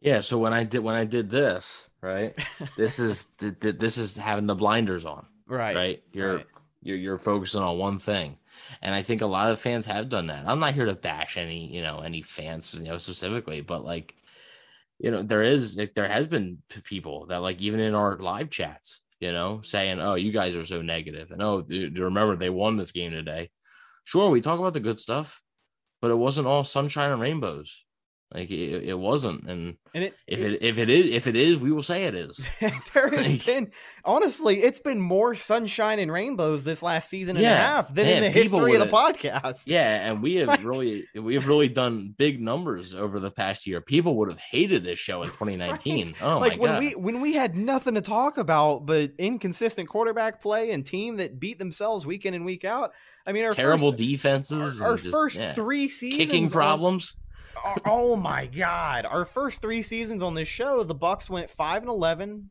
Yeah. So when I did when I did this, right, this is this is having the blinders on, right? Right. You're right. you're you're focusing on one thing, and I think a lot of fans have done that. I'm not here to bash any you know any fans you know specifically, but like you know, there is like there has been people that like even in our live chats, you know, saying, "Oh, you guys are so negative," and oh, do remember they won this game today. Sure, we talk about the good stuff, but it wasn't all sunshine and rainbows. Like it, it wasn't, and, and it, if it, it, if it is if it is, we will say it is. there has like, been honestly, it's been more sunshine and rainbows this last season and yeah, a half than man, in the history of the podcast. Yeah, and we have really we have really done big numbers over the past year. People would have hated this show in 2019. Right. Oh like my when god! we when we had nothing to talk about but inconsistent quarterback play and team that beat themselves week in and week out. I mean, our terrible first, defenses, our, our just, first yeah. three seasons, kicking problems. On, oh, oh my god! Our first three seasons on this show, the Bucks went five and eleven.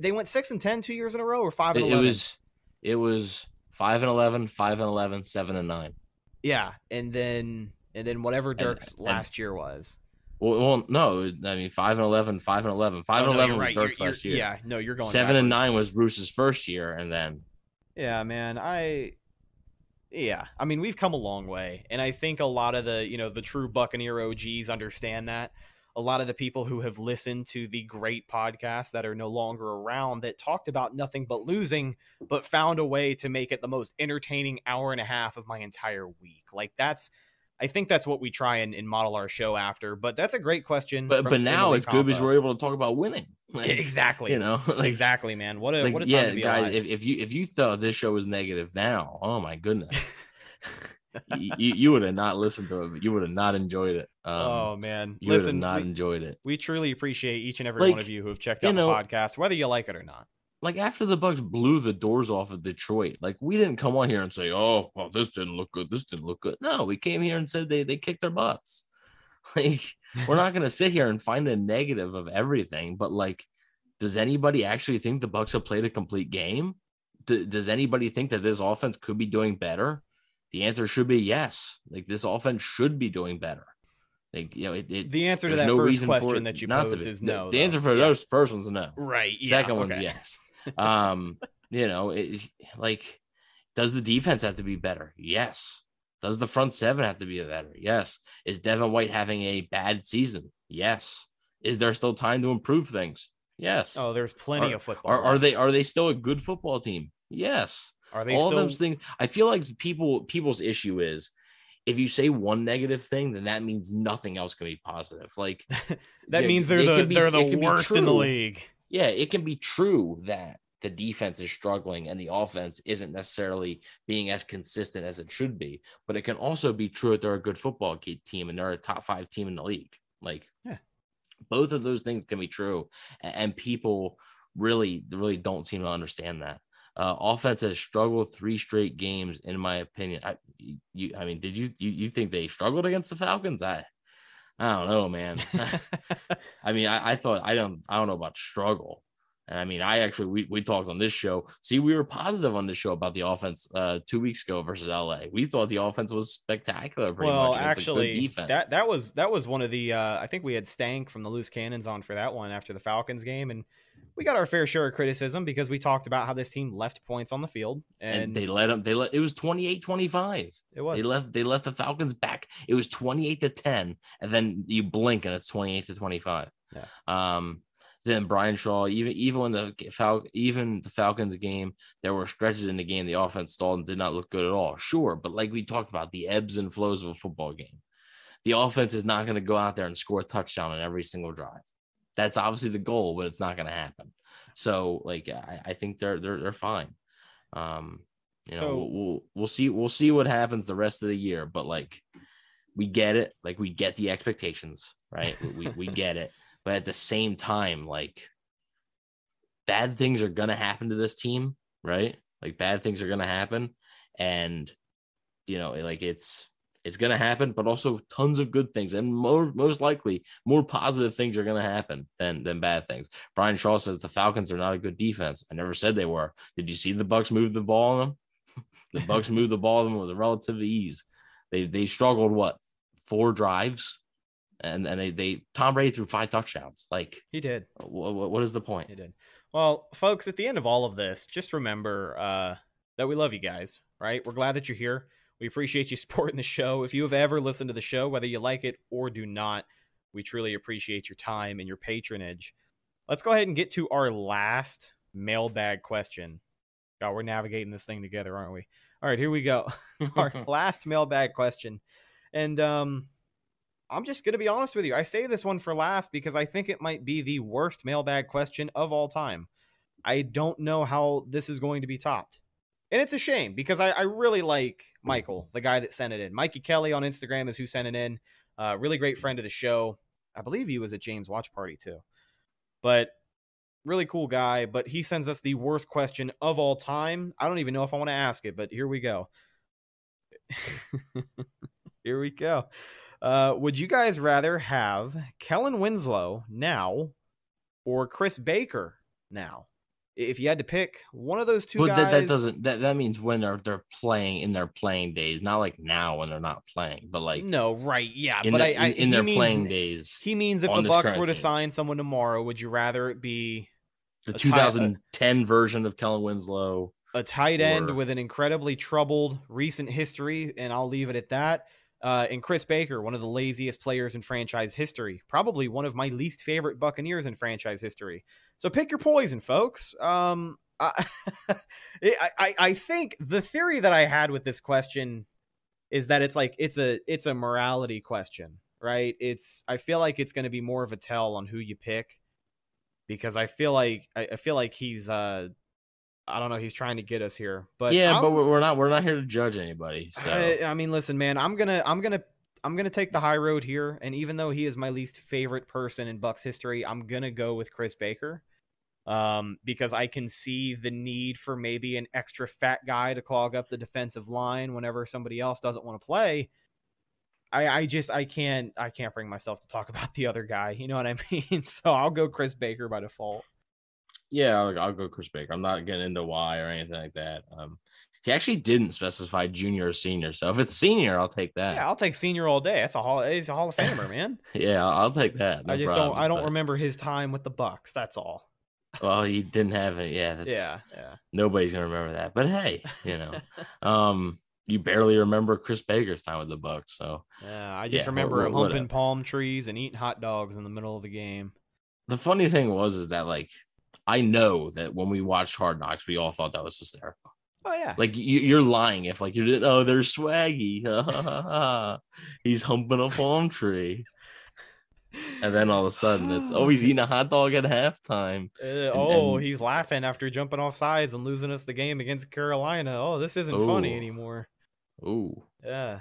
They went six and 10 two years in a row, or five and it, 11? It was it was five and 11, 5 and 11, 7 and nine. Yeah, and then and then whatever Dirk's and, last and, year was. Well, well, no, I mean five and 11, 5 and 11. 5 oh, and no, 11 was right. Dirk's last year. Yeah, no, you're going seven backwards. and nine was Bruce's first year, and then yeah, man, I yeah, I mean we've come a long way, and I think a lot of the you know the true Buccaneer OGs understand that. A lot of the people who have listened to the great podcasts that are no longer around that talked about nothing but losing, but found a way to make it the most entertaining hour and a half of my entire week. Like that's I think that's what we try and, and, model our show after. But that's a great question. But but now it's good because we're able to talk about winning. Like, exactly. You know, like, exactly, man. What a like, what a time yeah, to be guys. alive. If, if you if you thought this show was negative now, oh my goodness. you, you would have not listened to it. You would have not enjoyed it. Um, oh man, you listen, would have not we, enjoyed it. We truly appreciate each and every Like, one of you who have checked out you know- the podcast, whether you like it or not. Like after the Bucks blew the doors off of Detroit, like we didn't come on here and say, "Oh, well, this didn't look good. This didn't look good." No, we came here and said they they kicked their butts. Like we're not gonna sit here and find a negative of everything, but like, does anybody actually think the Bucks have played a complete game? D- does anybody think that this offense could be doing better? The answer should be yes. Like this offense should be doing better. Like you know, it, it The answer to that no first question that you to posed is no. The, though. answer for Yeah. those first one's is no. right? Yeah, Second one's yes. Um, you know, it, like, does the defense have to be better? Yes. Does the front seven have to be better? Yes. Is Devin White having a bad season? Yes. Is there still time to improve things? Yes. Oh, there's plenty Are- of football. Are, are they are they still a good football team? Yes. Are they All still? of those things. I feel like people people's issue is if you say one negative thing, then that means nothing else can be positive. Like that means they're the be- they're the worst in the league. Yeah, it can be true that the defense is struggling and the offense isn't necessarily being as consistent as it should be, but it can also be true that they're a good football team and they're a top five team in the league. Like, Yeah. both of those things can be true, and people really, really don't seem to understand that. Uh, offense has struggled three straight games, in my opinion. I, you, I mean, did you, you, you think they struggled against the Falcons? I, I don't know, man. I mean, I, I thought I don't I don't know about struggle. And I mean, I actually we, we talked on this show. See, we were positive on this show about the offense uh two weeks ago versus LA. We thought the offense was spectacular pretty well, much. against a good actually, defense. that that was that was one of the. Uh, I think we had Stank from the Loose Cannons on for that one after the Falcons game, and we got our fair share of criticism because we talked about how this team left points on the field And, and, they let them. They let it was 28-25. it was They left. They left the Falcons back. It was twenty eight to ten, and then you blink and it's twenty eight to twenty five. Yeah. Um. Then Brian Shaw, even even when the Fal- even the Falcons game, there were stretches in the game the offense stalled and did not look good at all. Sure, but like we talked about, the ebbs and flows of a football game. The offense is not going to go out there and score a touchdown on every single drive. That's obviously the goal, but it's not going to happen. So, like, I, I think they're they're they're fine. Um, you know, So- we'll, we'll we'll see we'll see what happens the rest of the year, but like, we get it. Like, we get the expectations, right? we we get it, but at the same time, like, bad things are gonna happen to this team, right? Like, bad things are gonna happen, and you know, like it's it's gonna happen, but also tons of good things, and more most likely more positive things are gonna happen than than bad things. Brian Shaw says the Falcons are not a good defense. I never said they were. Did you see the Bucks move the ball on them? the Bucks moved the ball on them with a relative ease. They they struggled what four drives, and and they they Tom Brady threw five touchdowns. Like he did what, what is the point? He did. Well, folks, at the end of all of this, just remember uh, that we love you guys, right? We're glad that you're here. We appreciate you supporting the show. If you have ever listened to the show, whether you like it or do not, we truly appreciate your time and your patronage. Let's go ahead and get to our last mailbag question. God, we're navigating this thing together, aren't we? All right, here we go. our last mailbag question. And um, I'm just going to be honest with you. I say this one for last because I think it might be the worst mailbag question of all time. I don't know how this is going to be topped. And it's a shame because I, I really like Michael, the guy that sent it in. Mikey Kelly on Instagram is who sent it in. Uh, really great friend of the show. I believe he was at James' watch party too. But really cool guy. But he sends us the worst question of all time. I don't even know if I want to ask it, but here we go. here we go. Uh, would you guys rather have Kellen Winslow now or Chris Baker now? If you had to pick one of those two But guys, that, that doesn't that, that means when they're they're playing in their playing days, not like now when they're not playing, but like no, right? Yeah, in, but the- I, I in, in their means- playing days. He means if the Bucks were to team. sign someone tomorrow, would you rather it be The tie- uh 2010 version of Kellen Winslow. a tight end Or- with an incredibly troubled recent history, and I'll leave it at that. Uh, and Chris Baker, one of the laziest players in franchise history, probably one of my least favorite Buccaneers in franchise history. So pick your poison, folks. Um, I, I, I- think the theory that I had with this question is that it's like it's a it's a morality question, right? It's I feel like it's going to be more of a tell on who you pick because I feel like I, I feel like he's uh I don't know he's trying to get us here, but yeah, I'm- but we're not we're not here to judge anybody. So I, I mean, listen, man, I'm gonna, I'm gonna, I'm gonna take the high road here, and even though he is my least favorite person in Bucks history, I'm gonna go with Chris Baker, um, because I can see the need for maybe an extra fat guy to clog up the defensive line whenever somebody else doesn't want to play. I, I just, I can't, I can't bring myself to talk about the other guy. You know what I mean? So I'll go Chris Baker by default. Yeah, I'll, I'll go Chris Baker. I'm not getting into why or anything like that. Um, he actually didn't specify junior or senior. So if it's senior, I'll take that. Yeah, I'll take senior all day. That's a hall. He's a Hall of Famer, man. Yeah, I'll, take that. no I just problem, don't, I don't but- remember his time with the Bucks. That's all. Well, he didn't have it. Yeah, that's, Yeah, yeah. Nobody's gonna remember that. But hey, you know, um, you barely remember Chris Baker's time with the Bucks. So Yeah, I just Yeah, remember wha- him wha- humping whatever. palm trees and eating hot dogs in the middle of the game. the funny thing was is that like I know that when we watched Hard Knocks, we all thought that was hysterical. Oh yeah, Like you, you're lying if like you. Oh, there's Swaggy. He's humping a palm tree, and then all of a sudden it's oh he's eating a hot dog at halftime. Uh, oh, and- he's laughing after jumping off sides and losing us the game against Carolina. Oh, this isn't funny anymore. Ooh, Yeah.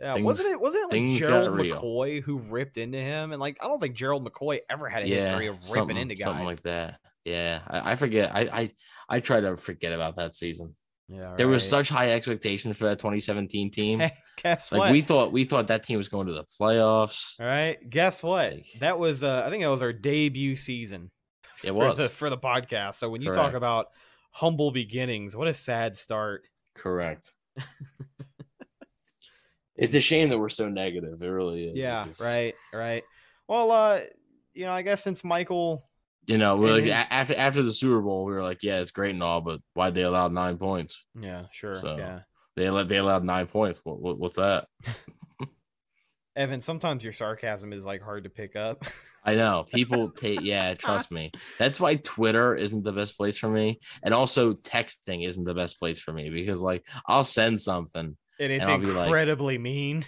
Yeah, Things- wasn't it? Wasn't it like Gerald. McCoy who ripped into him? And like, I don't think Gerald McCoy ever had a history of ripping into guys. something like that. Yeah, I, I forget. I, I I try to forget about that season. Yeah, There was such high expectations for that 2017 team. Hey, guess like what? we thought we thought that team was going to the playoffs. All right, guess what? Like- That was, uh, I think that was our debut season. It for was the for the podcast. So when you talk about humble beginnings, what a sad start. correct. it's a shame that we're so negative. It really is. Yeah, just- right, right. Well, uh, you know, I guess since Michael You know, we're And like his- after after the Super Bowl, we were like, yeah, it's great and all, but why'd they allowed nine points? Yeah, sure. So- Yeah. They let they allowed nine points. What, what what's that? Evan, sometimes your sarcasm is like hard to pick up. I know people take yeah, trust me. That's why Twitter isn't the best place for me, and also texting isn't the best place for me because like I'll send something, and it's And I'll be like- incredibly mean.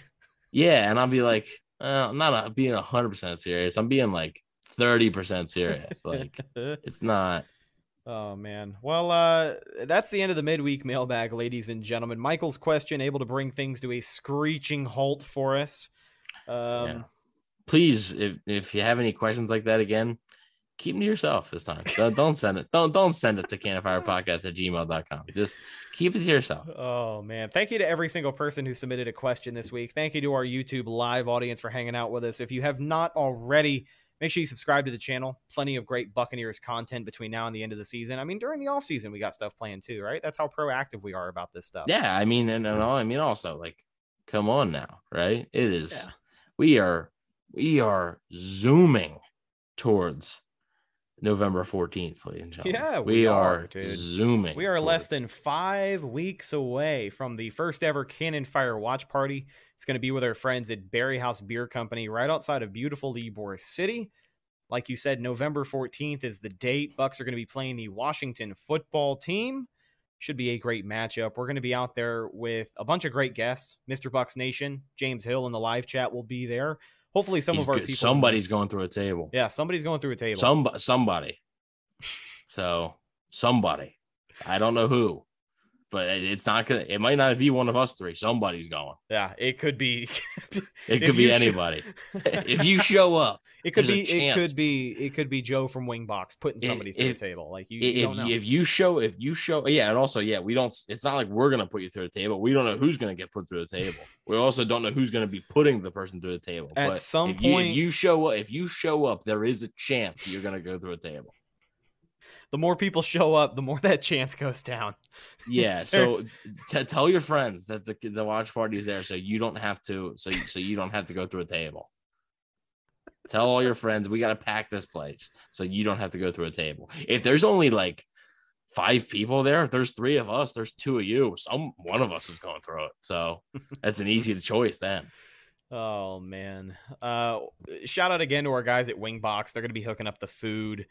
yeah, and I'll be like, uh, I'm not uh, being hundred percent serious. I'm being like thirty percent serious. Like it's not. Oh man. Well, uh that's the end of the midweek mailbag, ladies and gentlemen. Michael's question able to bring things to a screeching halt for us. Um Yeah. Please, if if you have any questions like that again, keep them to yourself this time. Don't, send it. Don't don't send it to canonfirepodcast at gmail.com. Just keep it to yourself. Oh man. Thank you to every single person who submitted a question this week. Thank you to our YouTube live audience for hanging out with us. If you have not already, make sure you subscribe to the channel. Plenty of great Buccaneers content between now and the end of the season. I mean, during the off season, we got stuff planned too, right? That's how proactive we are about this stuff. Yeah, I mean, and, and all, I mean, also like, come on now, right? It is. Yeah. We are we are zooming towards November fourteenth, ladies and gentlemen. Yeah, we we, are, are, zooming. We are less than five weeks away from the first ever Cannon Fire watch party. It's going to be with our friends at Berry House Beer Company right outside of beautiful Ybor City. Like you said, November 14th is the date. Bucks are going to be playing the Washington football team. Should be a great matchup. We're going to be out there with a bunch of great guests. Mr. Bucks Nation, James Hill in the live chat will be there. Hopefully, some He's of our good. people. Somebody's going through a table. Yeah, somebody's going through a table. Some somebody. So somebody. I don't know who, but it's not gonna. It might not be one of us three. Somebody's going. yeah, it could be. It could be you anybody. if you show up, It could be. It could be. It could be Joe from Wingbox putting somebody through the table. Like you, you if don't know. if you show if you show yeah, and also yeah, we don't. It's not like we're gonna put you through the table. We don't know who's gonna get put through the table. We also don't know who's gonna be putting the person through the table. At But some if you, point- if you show up, if you show up, there is a chance you're gonna go through a table. The more people show up, the more that chance goes down. Yeah. So t- tell your friends that the the watch party is there, so you don't have to. So you, so you don't have to go through a table. Tell all your friends we got to pack this place, so you don't have to go through a table. If there's only like five people there, if there's three of us, there's two of you. Some one of us is going through it, so that's an easy choice then. Oh man. Uh shout out again to our guys at Wingbox. They're gonna be hooking up the food.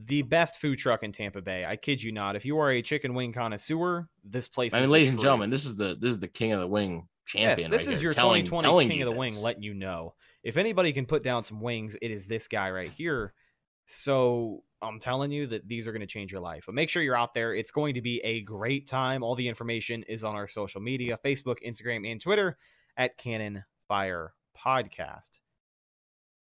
The best food truck in Tampa Bay. I kid you not. If you are a chicken wing connoisseur, this place I is mean, ladies and gentlemen, this is the this is the king of the wing champion. Yes, this right is here, your telling- 2020 telling King of the Wing, this. letting you know. If anybody can put down some wings, it is this guy right here. So I'm telling you that these are going to change your life. But make sure you're out there. It's going to be a great time. All the information is on our social media Facebook, Instagram, and Twitter at Cannon Fire Podcast.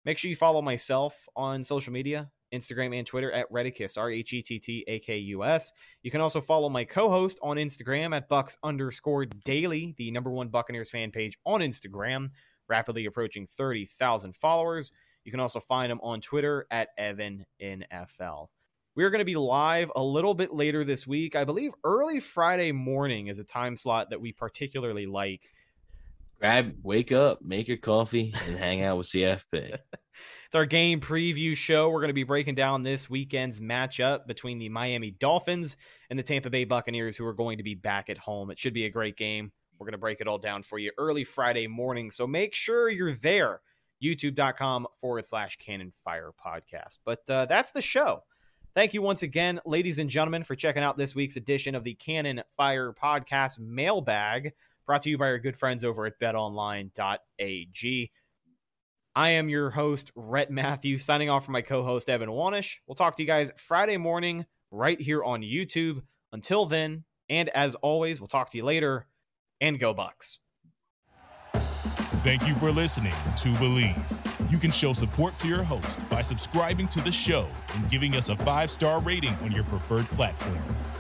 Make sure you follow myself on social media. Instagram and Twitter at Rhettakus, R H E T T A K U S. You can also follow my co-host on Instagram at Bucks underscore daily, the number one Buccaneers fan page on Instagram, rapidly approaching 30,000 followers. You can also find him on Twitter at Evan NFL. We're going to be live a little bit later this week. I believe early Friday morning is a time slot that we particularly like. Grab, wake up, make your coffee, and hang out with CFP. It's our game preview show. We're going to be breaking down this weekend's matchup between the Miami Dolphins and the Tampa Bay Buccaneers, who are going to be back at home. It should be a great game. We're going to break it all down for you early Friday morning. So make sure you're there. YouTube.com forward slash Cannon Fire podcast. But uh, that's the show. Thank you once again, ladies and gentlemen, for checking out this week's edition of the Cannon Fire podcast mailbag, brought to you by our good friends over at betonline.ag. I am your host, Rhett Matthew, signing off for my co host, Evan Wanish. We'll talk to you guys Friday morning right here on YouTube. Until then, and as always, we'll talk to you later, and go Bucks. Thank you for listening to Bleav. You can show support to your host by subscribing to the show and giving us a five star rating on your preferred platform.